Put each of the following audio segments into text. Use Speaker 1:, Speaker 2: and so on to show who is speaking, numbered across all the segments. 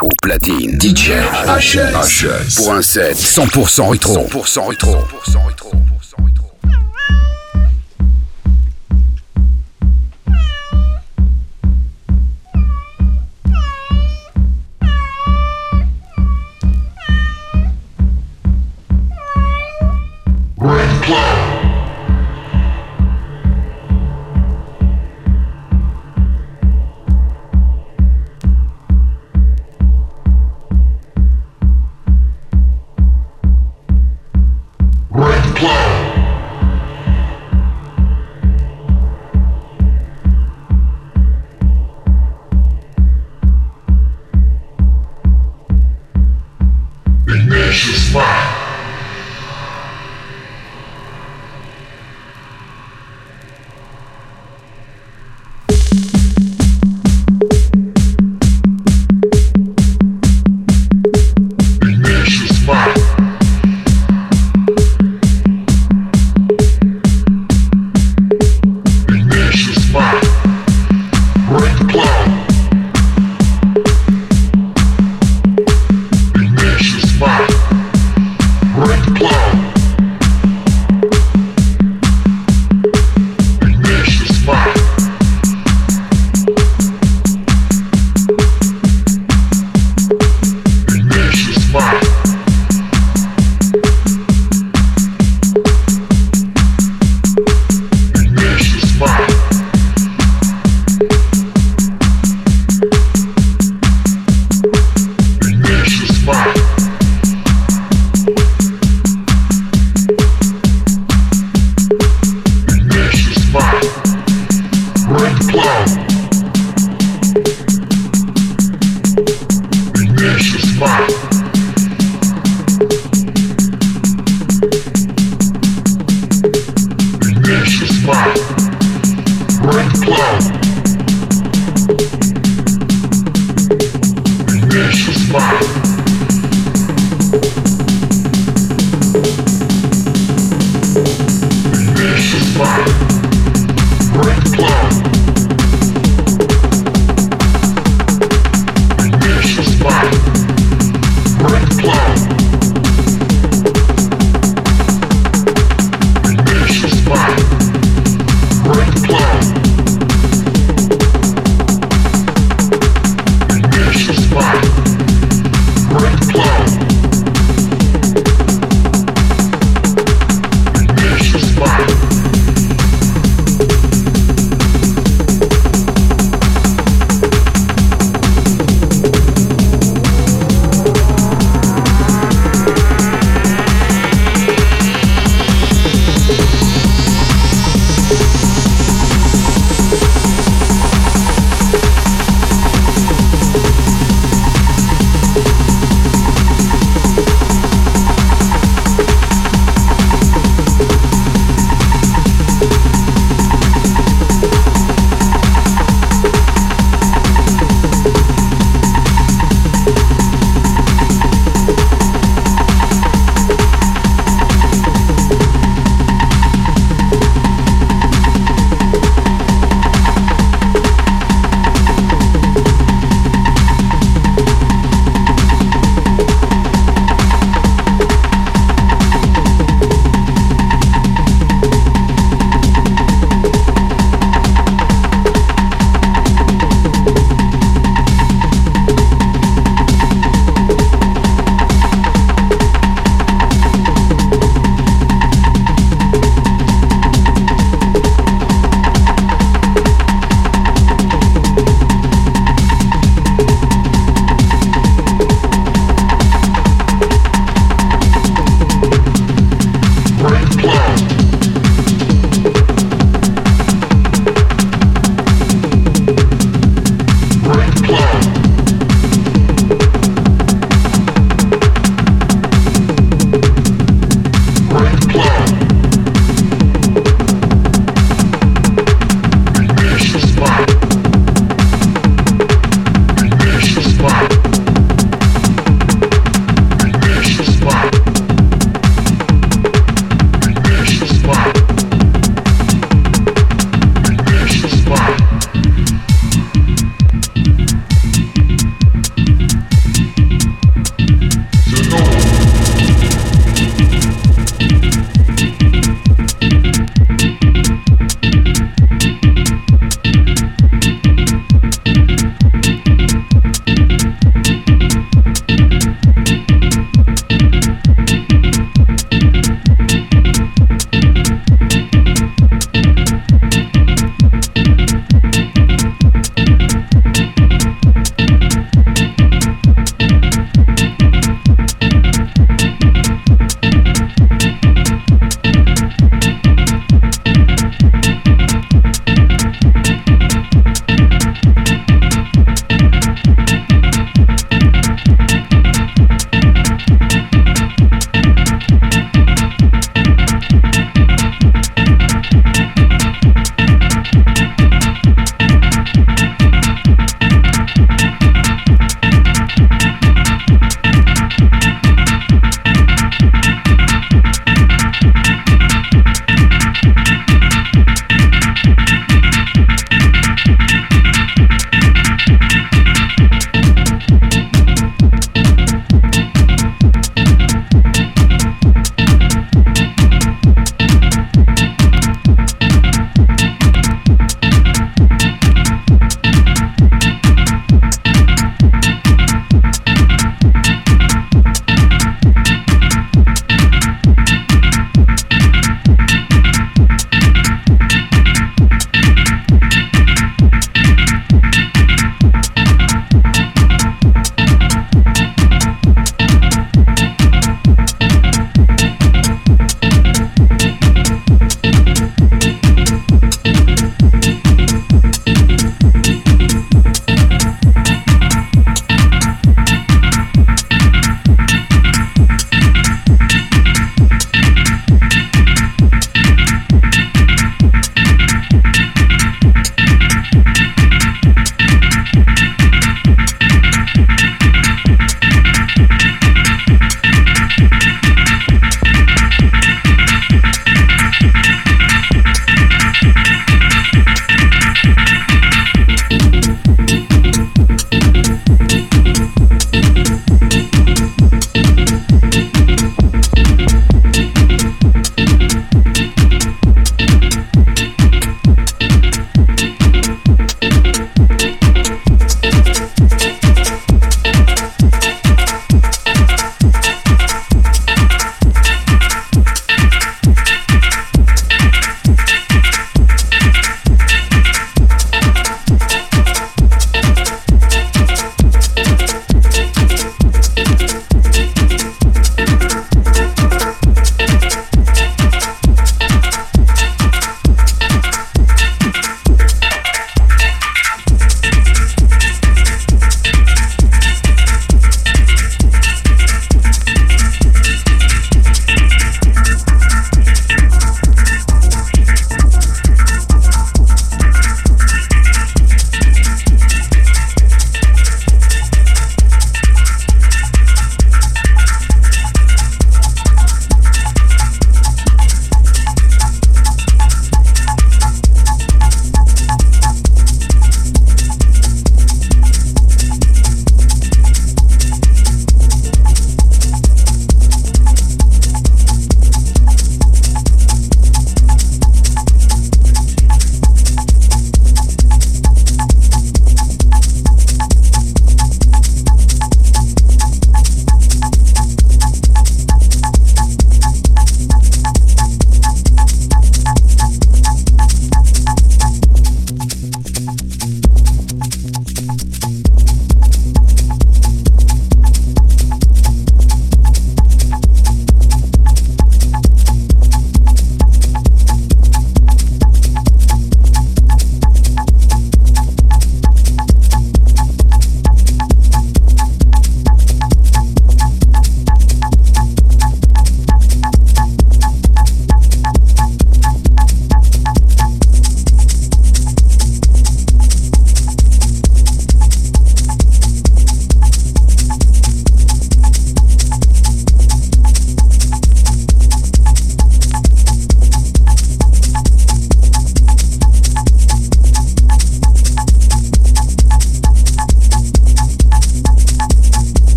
Speaker 1: Au platine, DJ HS. Pour un set 100% rétro. 100% rétro. 100% rétro.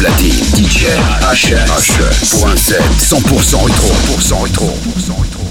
Speaker 1: platine. DJ HS.7 100% rétro. 100% rétro. 100% rétro.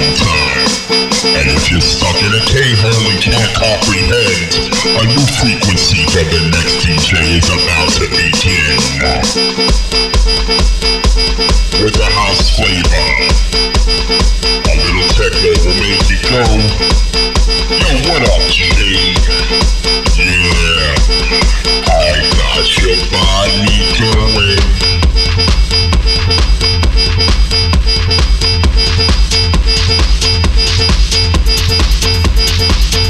Speaker 2: long time. And if you're stuck in a K-hole and can't comprehend, a new frequency for the next DJ is about to begin. With a house flavor, a little techno will make you go. Yo, what up, Jay? Yeah, I got your body going. Thank you.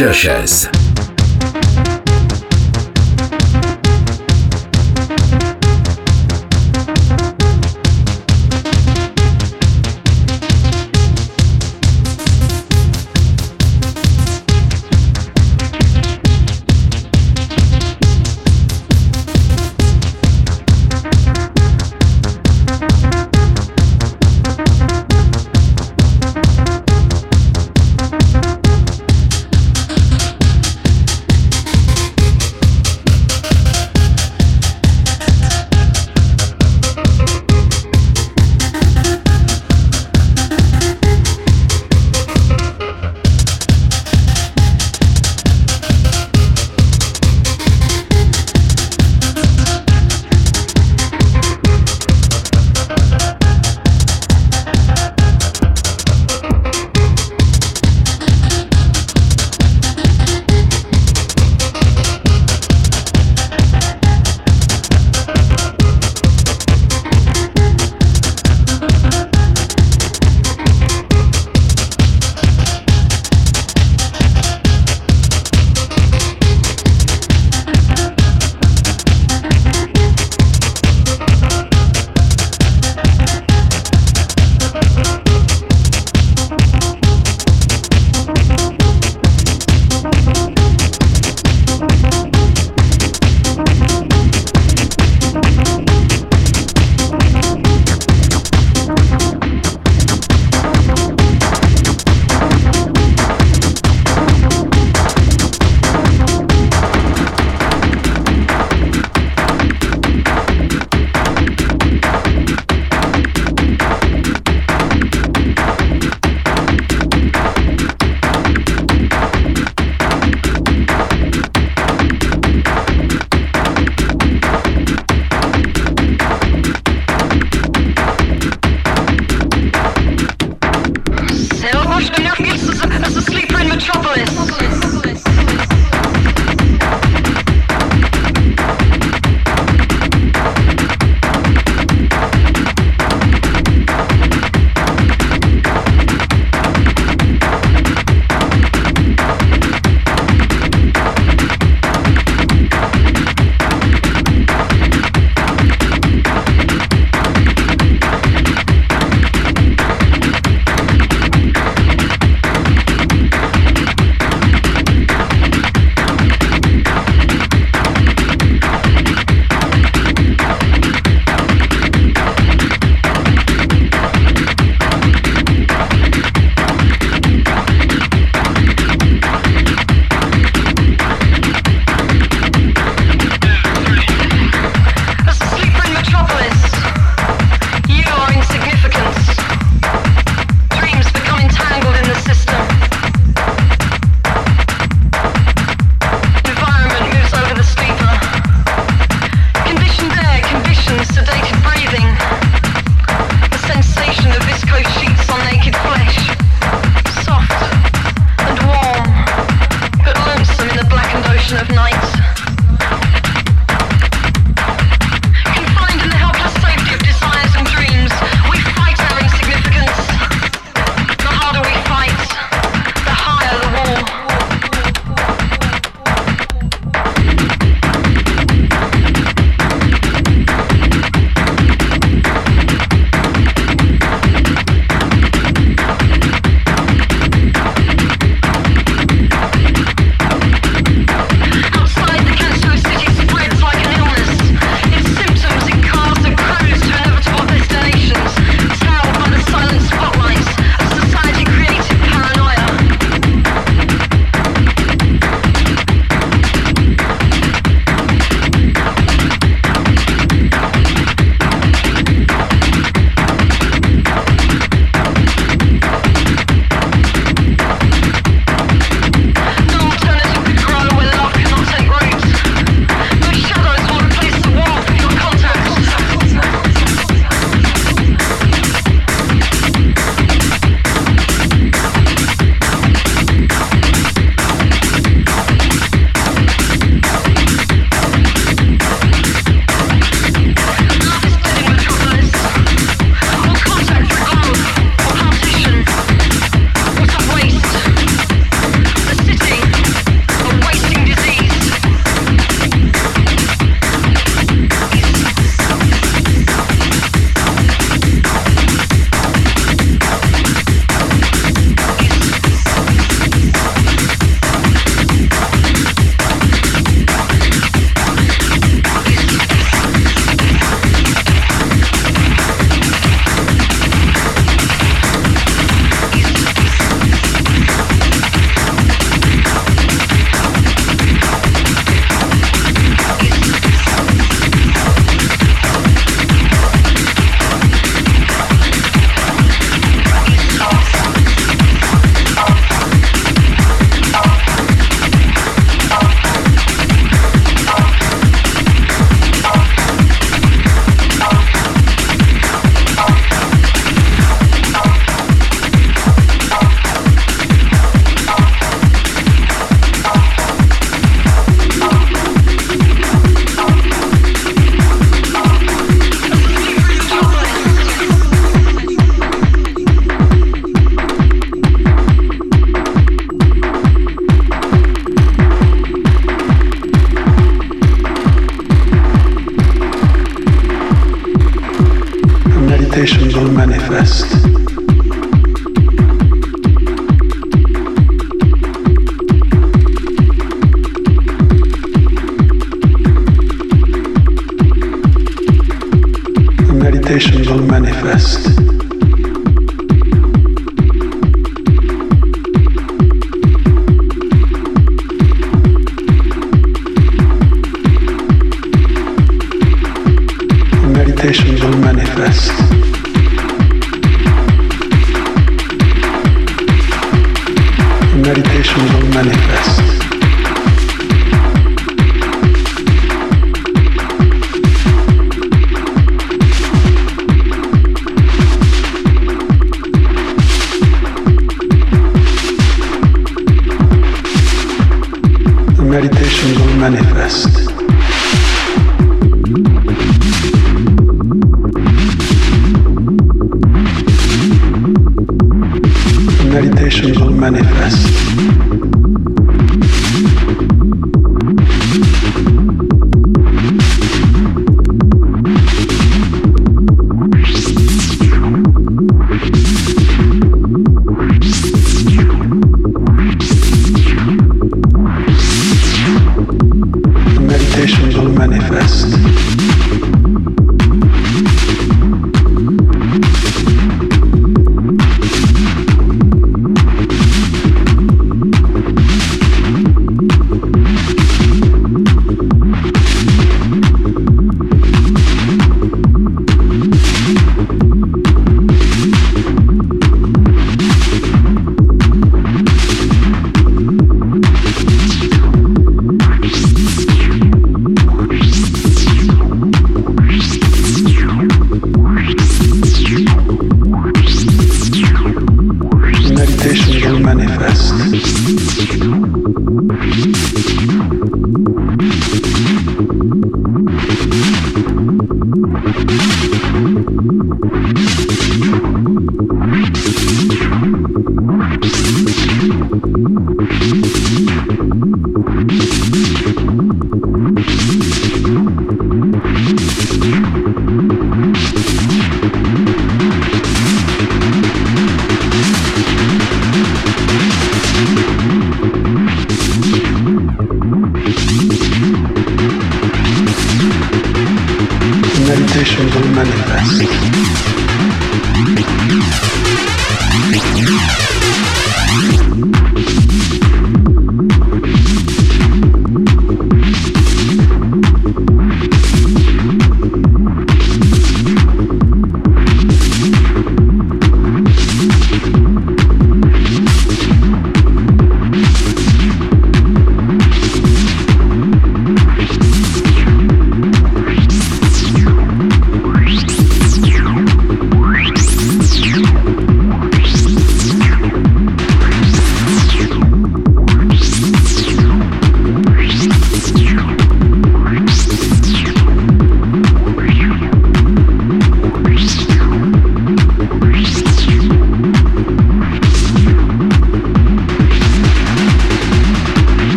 Speaker 3: Joshes.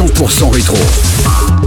Speaker 1: 100% rétro.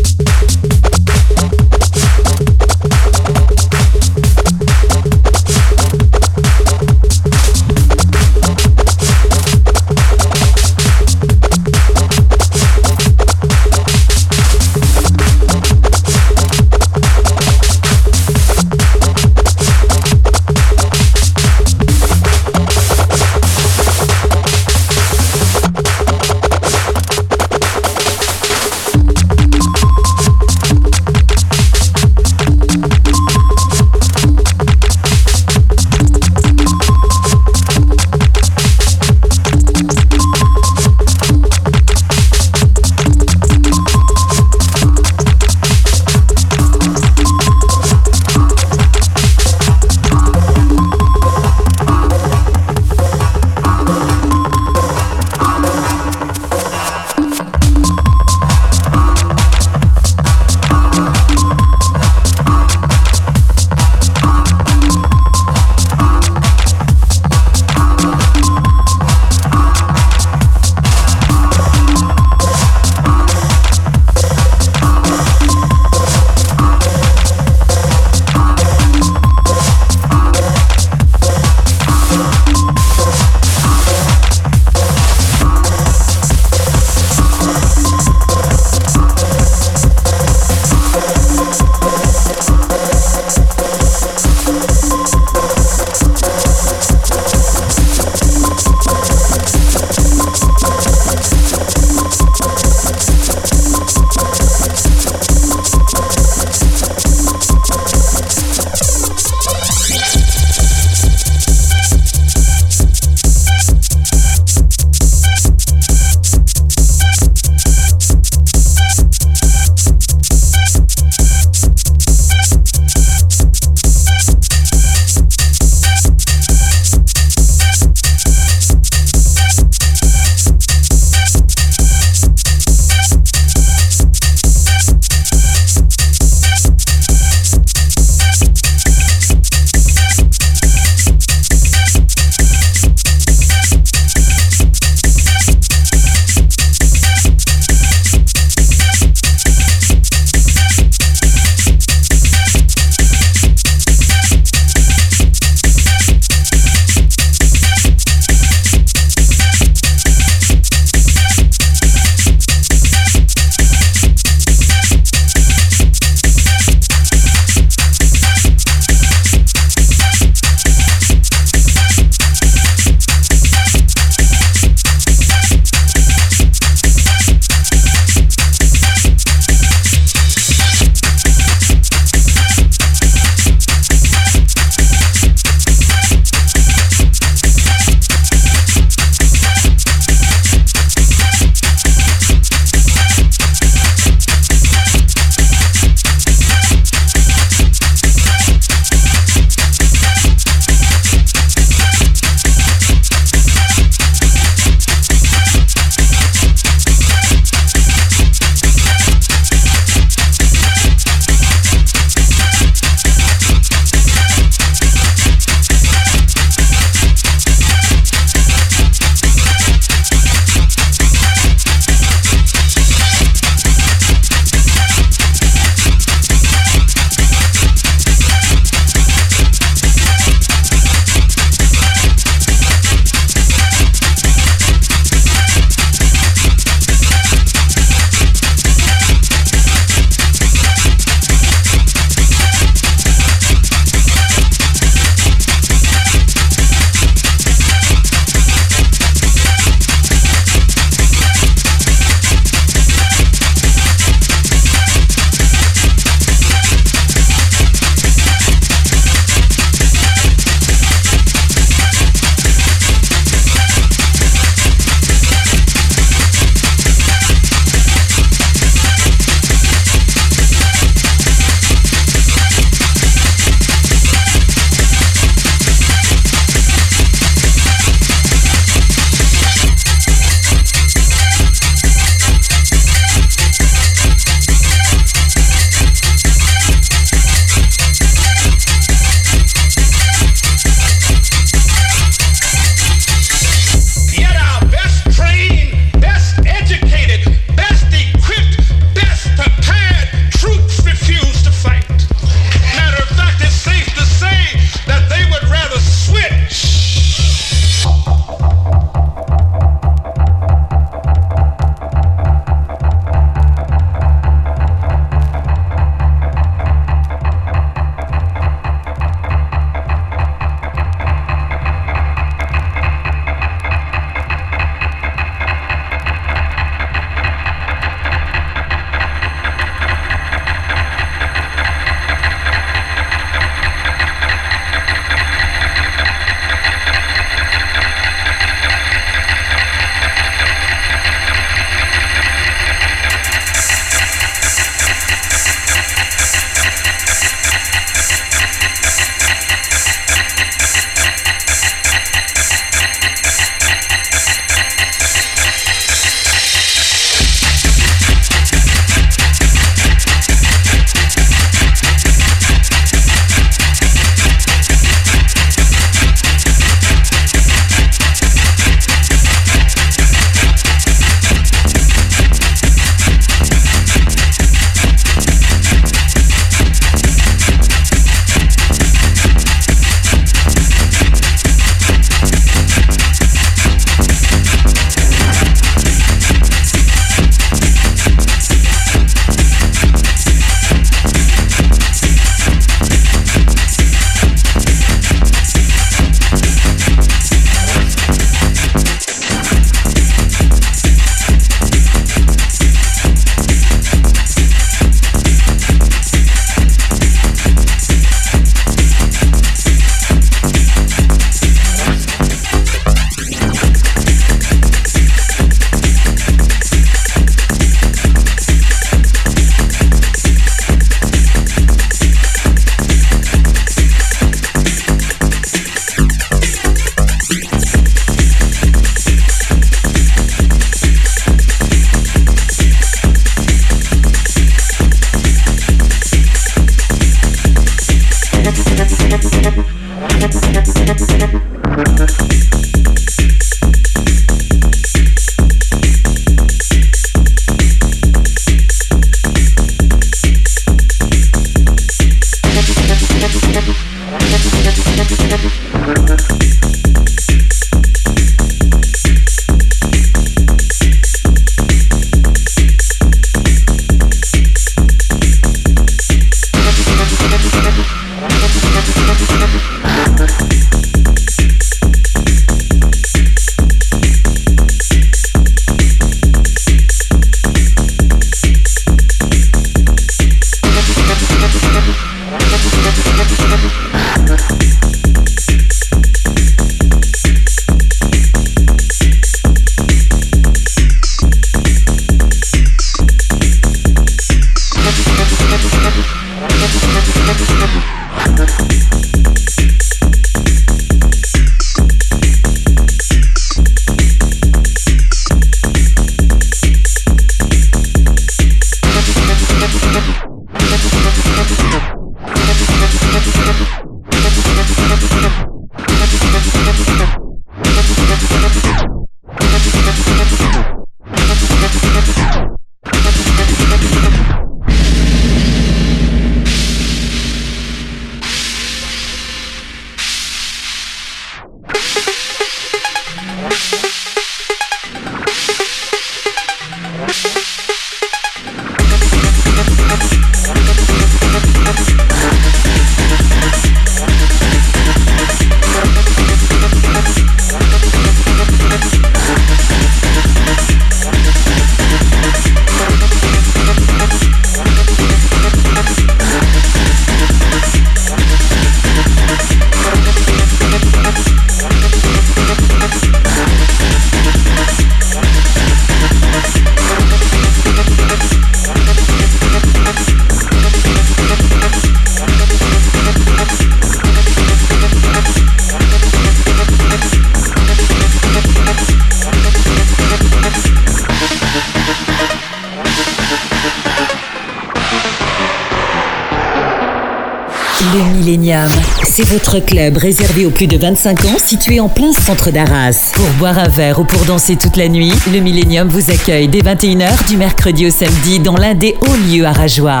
Speaker 4: C'est votre club réservé aux plus de 25 ans situé en plein centre d'Arras. Pour boire un verre ou pour danser toute la nuit, le Millennium vous accueille dès 21h du mercredi au samedi dans l'un des hauts lieux arageois.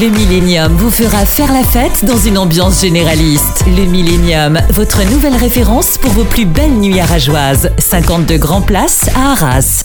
Speaker 4: Le Millennium vous fera faire la fête dans une ambiance généraliste. Le Millennium, votre nouvelle référence pour vos plus belles nuits arageoises. 52 grands places à Arras.